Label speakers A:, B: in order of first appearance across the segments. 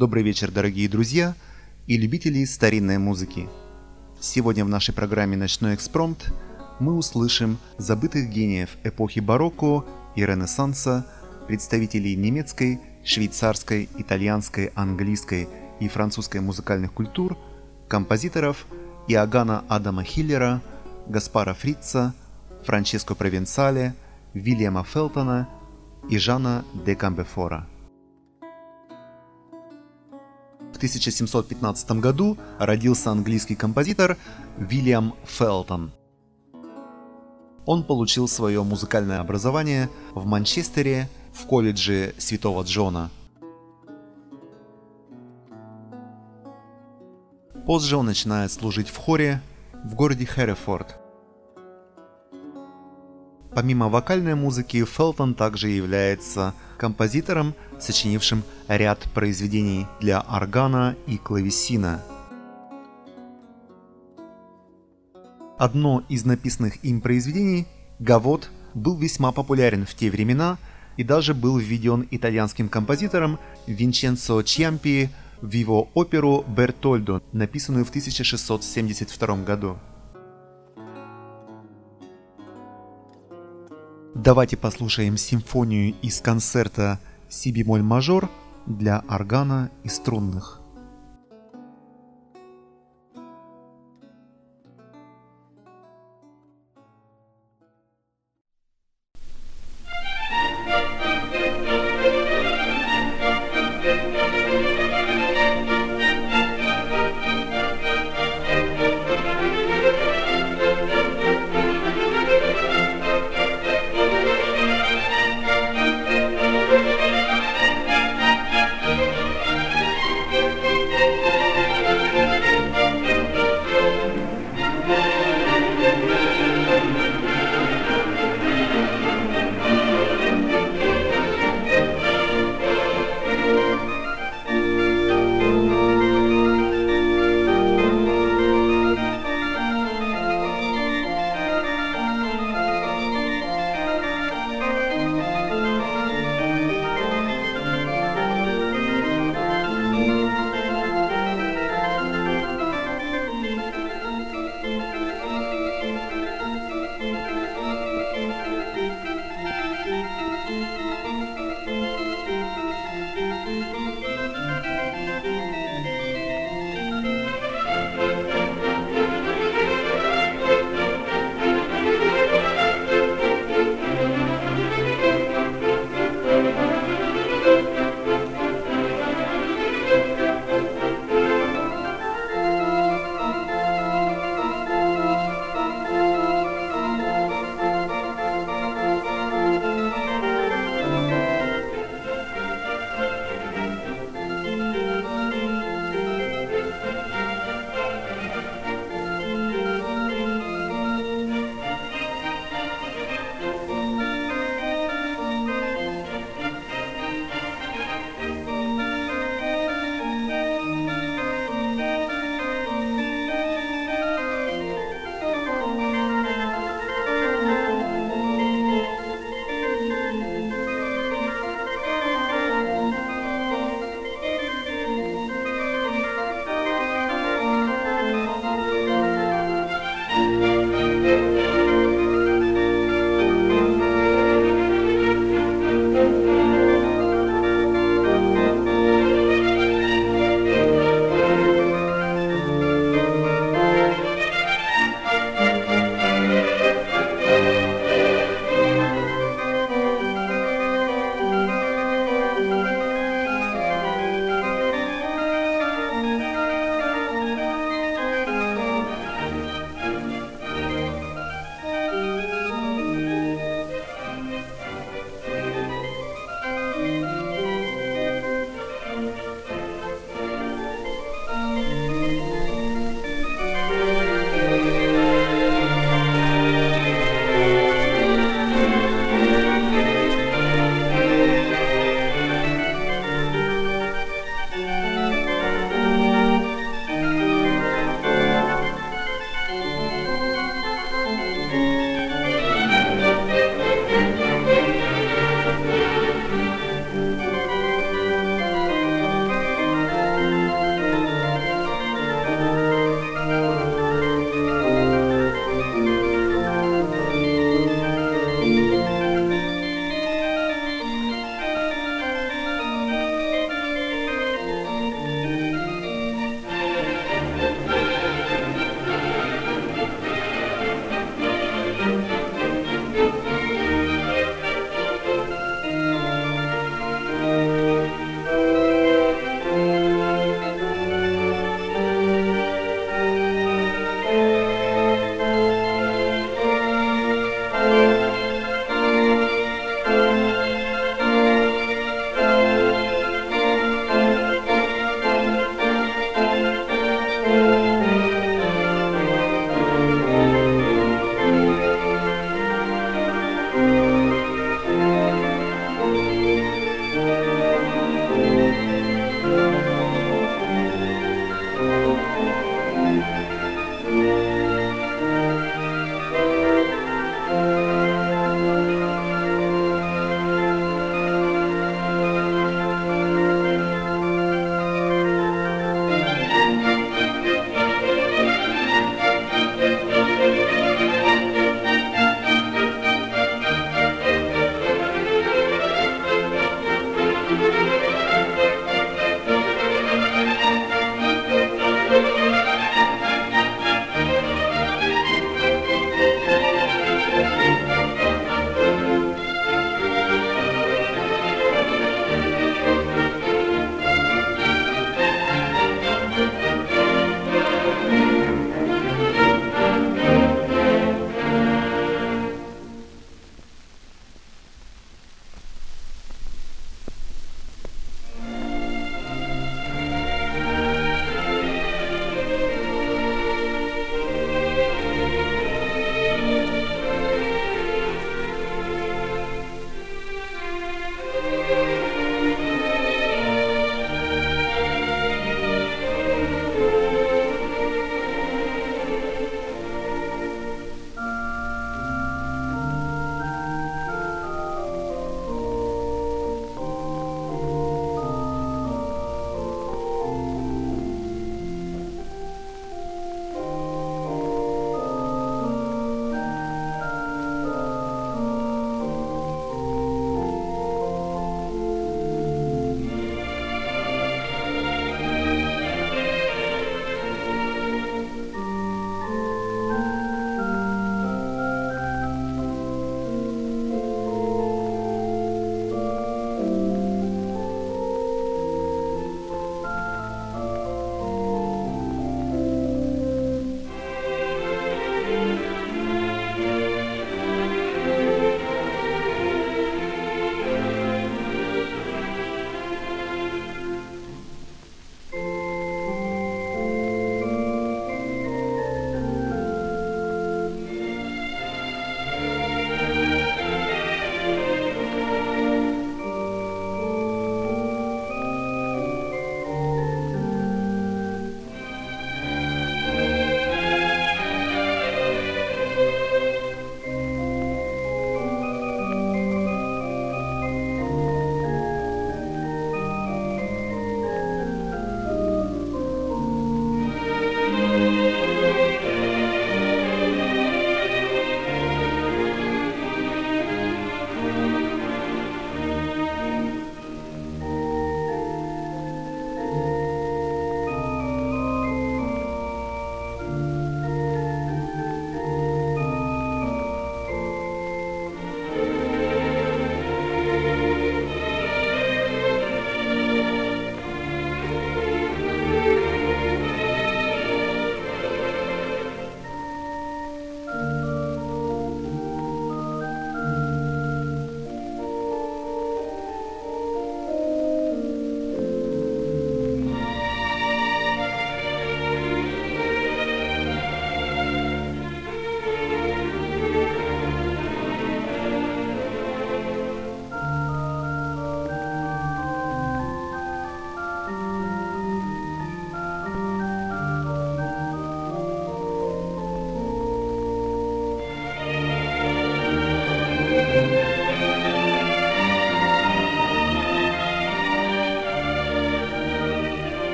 A: Добрый вечер, дорогие друзья и любители старинной музыки. Сегодня в нашей программе «Ночной экспромт» мы услышим забытых гениев эпохи барокко и ренессанса, представителей немецкой, швейцарской, итальянской, английской и французской музыкальных культур, композиторов Иоганна Адама Хиллера, Гаспара Фрица, Франческо Провенцале, Вильяма Фелтона и Жана де Камбефора. 1715 году родился английский композитор Вильям Фелтон. Он получил свое музыкальное образование в Манчестере в колледже Святого Джона. Позже он начинает служить в хоре в городе Хэррифорд. Помимо вокальной музыки, Фелтон также является композитором, сочинившим ряд произведений для органа и клавесина. Одно из написанных им произведений, «Гавот», был весьма популярен в те времена и даже был введен итальянским композитором Винченцо Чьямпи в его оперу «Бертольдо», написанную в 1672 году. Давайте послушаем симфонию из концерта си бемоль мажор для органа и струнных.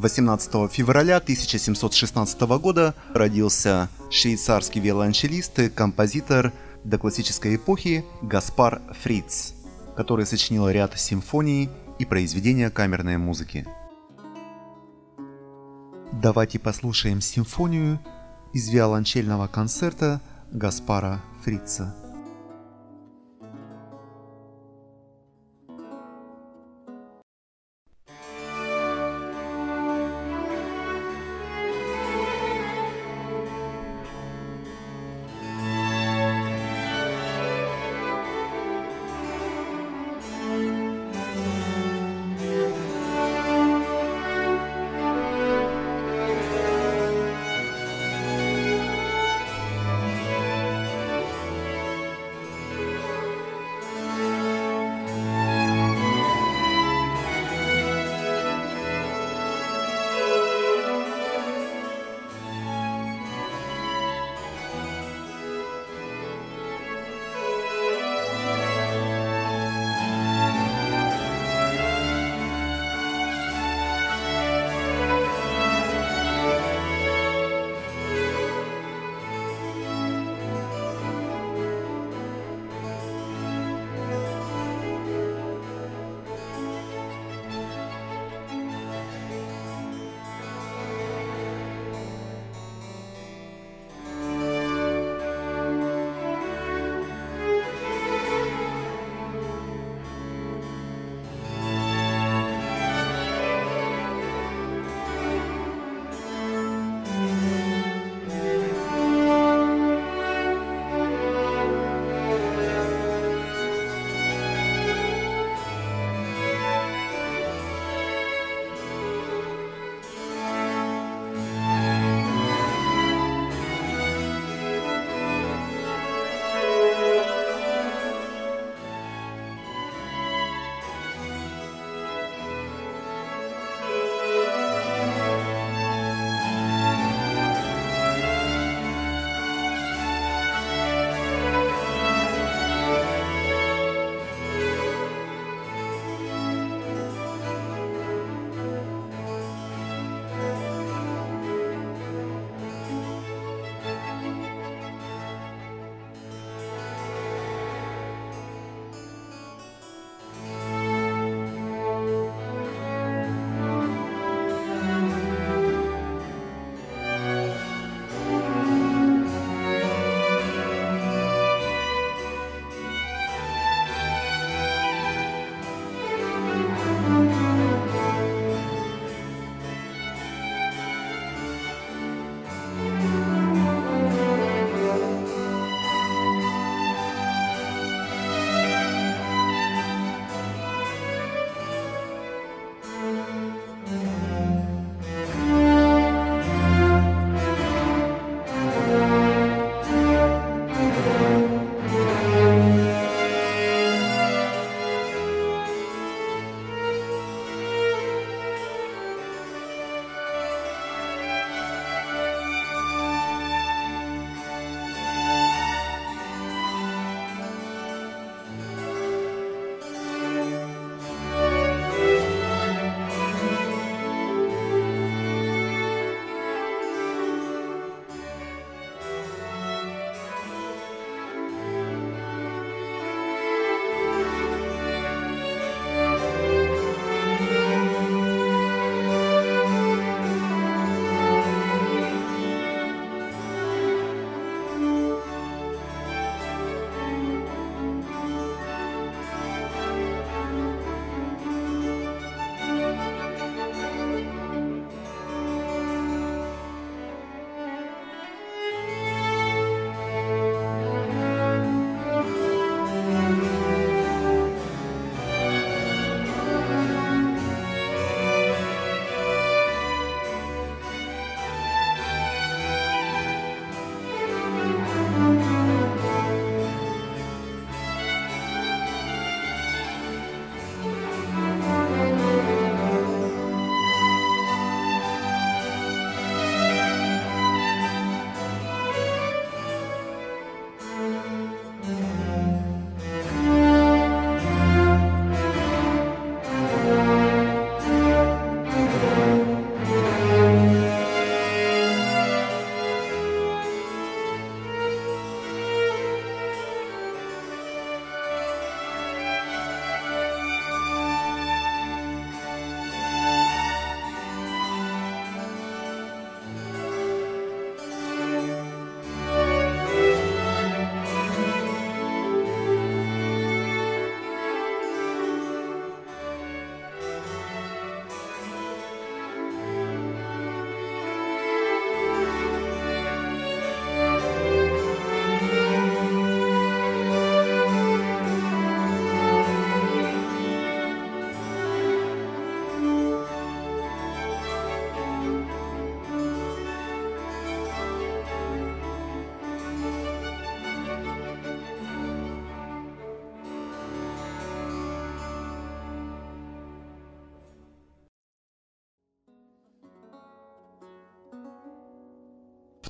A: 18 февраля 1716 года родился швейцарский виолончелист и композитор до классической эпохи Гаспар Фриц, который сочинил ряд симфоний и произведения камерной музыки. Давайте послушаем симфонию из виолончельного концерта Гаспара Фрица.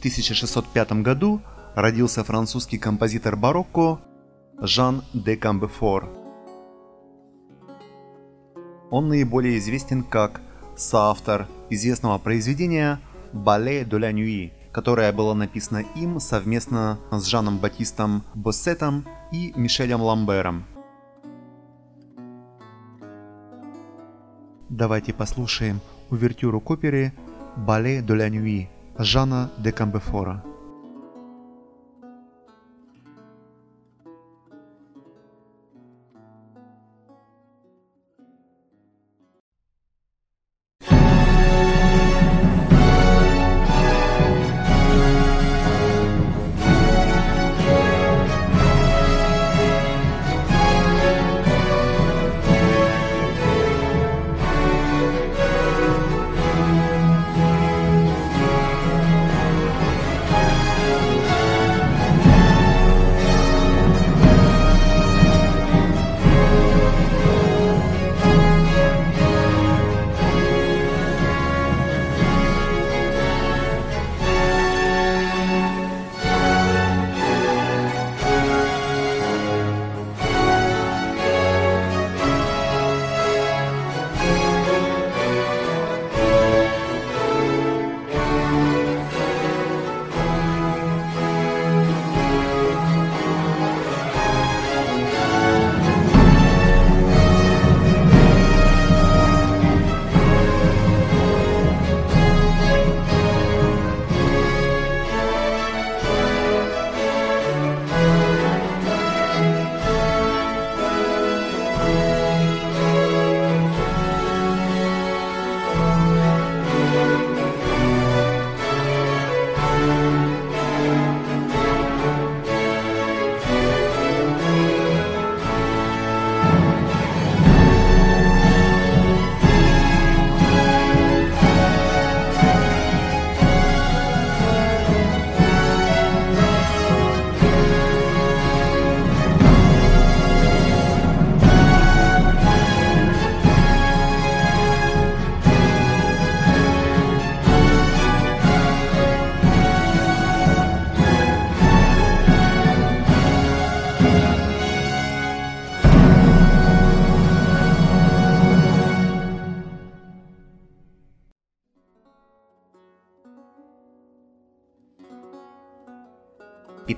A: 1605 году родился французский композитор барокко Жан де Камбефор. Он наиболее известен как соавтор известного произведения «Балlet de la Nuit», которое было написано им совместно с Жаном Батистом Боссетом и Мишелем Ламбером. Давайте послушаем увертюру к опере «Балlet de la Nuit» Жана де Камбефора.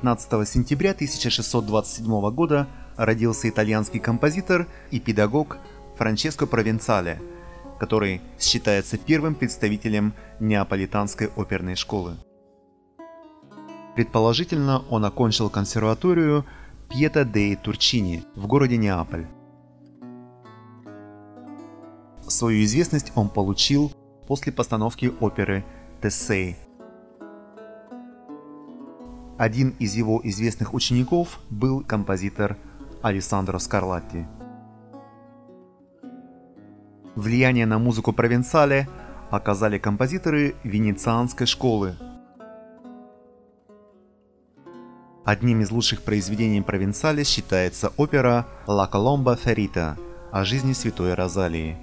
A: 15 сентября 1627 года родился итальянский композитор и педагог Франческо Провенцале, который считается первым представителем неаполитанской оперной школы. Предположительно, он окончил консерваторию Пьета деи Турчини в городе Неаполь. Свою известность он получил после постановки оперы «Тесей» Один из его известных учеников был композитор Алессандро Скарлатти. Влияние на музыку провинциале оказали композиторы венецианской школы. Одним из лучших произведений провинциале считается опера «La Colomba Ferita» о жизни святой Розалии.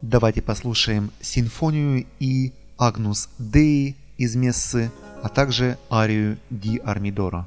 A: Давайте послушаем симфонию и Агнус Деи из Мессы, а также арию Ди Армидора.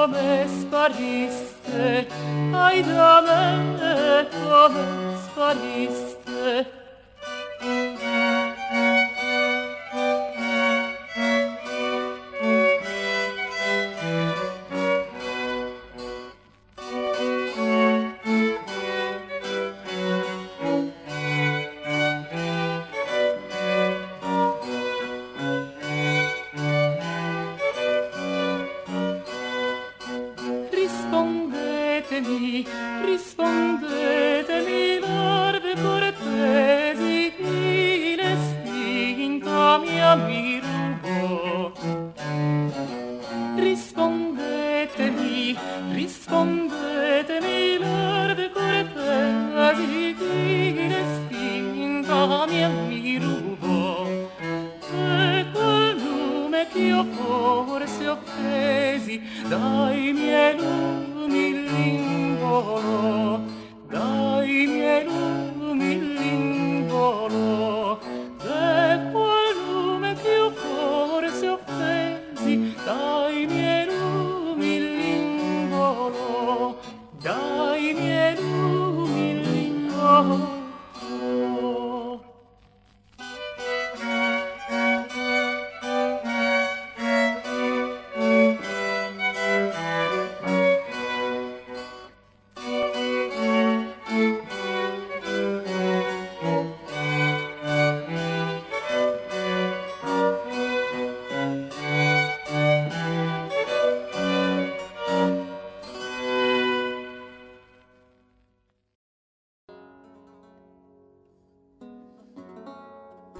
A: come spariste, ai da me come spariste.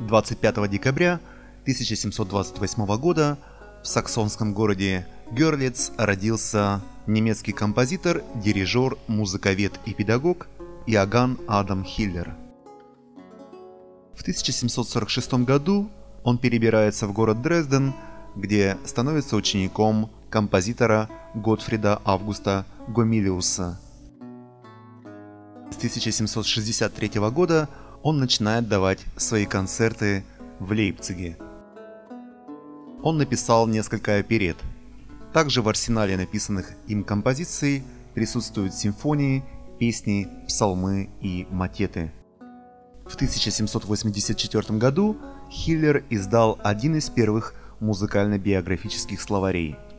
A: 25 декабря 1728 года в саксонском городе Герлиц родился немецкий композитор, дирижер, музыковед и педагог Иоганн Адам Хиллер. В 1746 году он перебирается в город Дрезден, где становится учеником композитора Готфрида Августа Гомилиуса. С 1763 года он начинает давать свои концерты в Лейпциге. Он написал несколько оперет. Также в арсенале написанных им композиций присутствуют симфонии, песни, псалмы и матеты. В 1784 году Хиллер издал один из первых музыкально-биографических словарей –「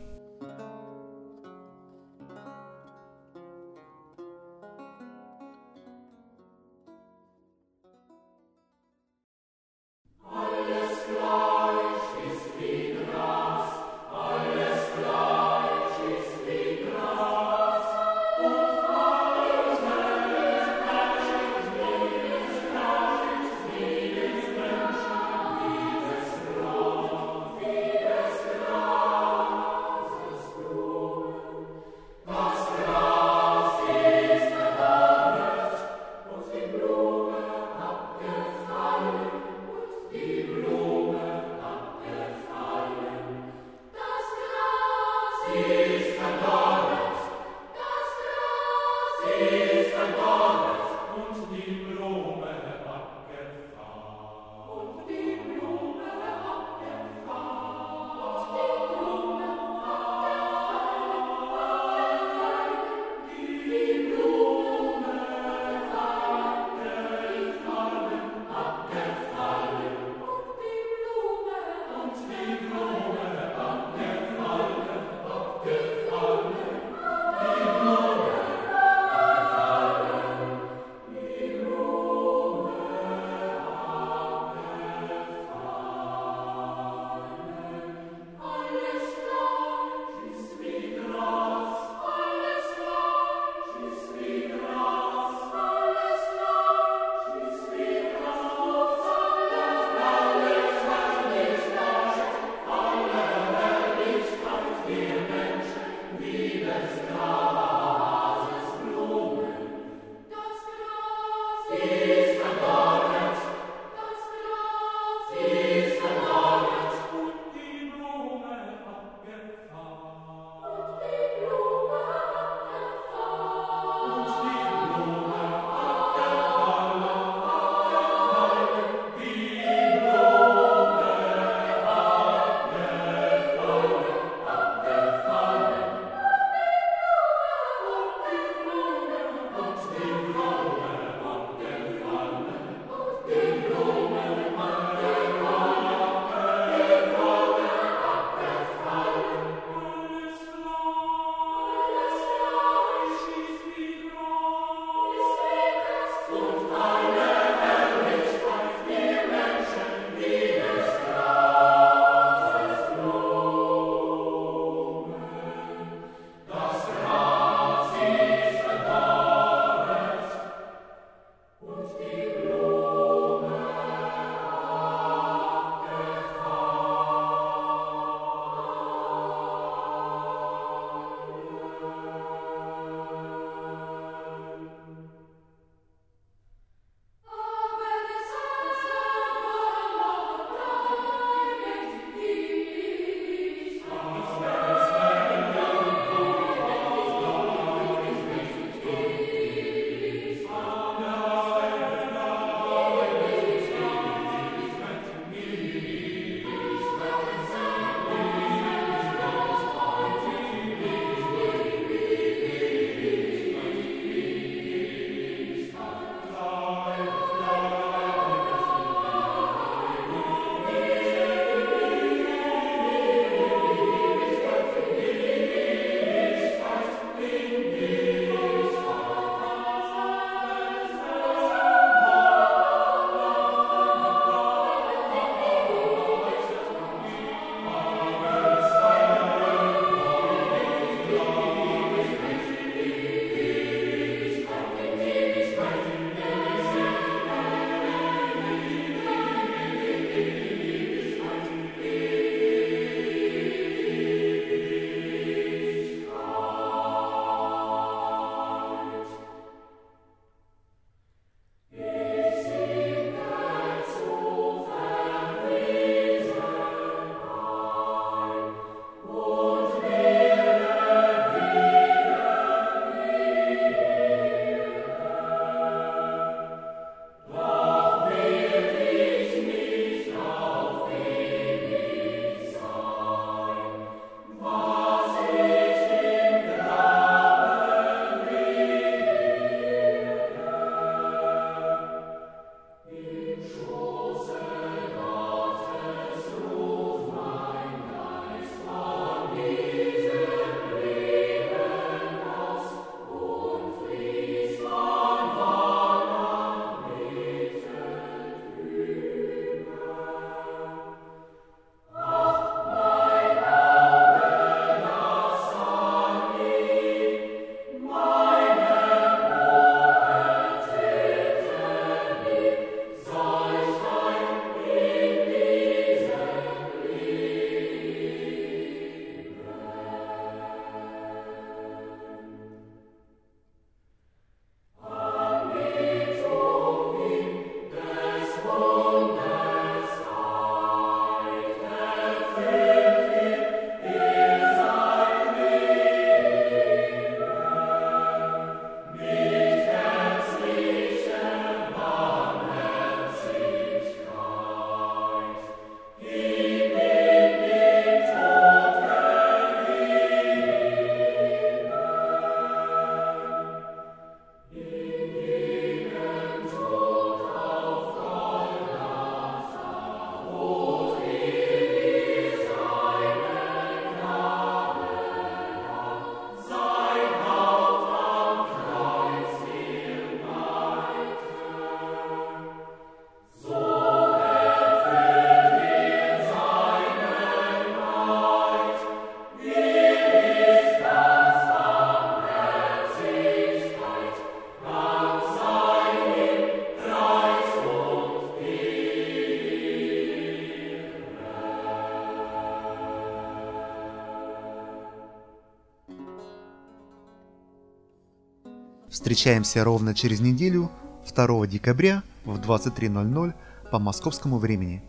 A: Встречаемся ровно через неделю 2 декабря в 23.00 по московскому времени.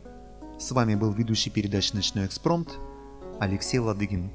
A: С вами был ведущий передачи «Ночной экспромт» Алексей Ладыгин.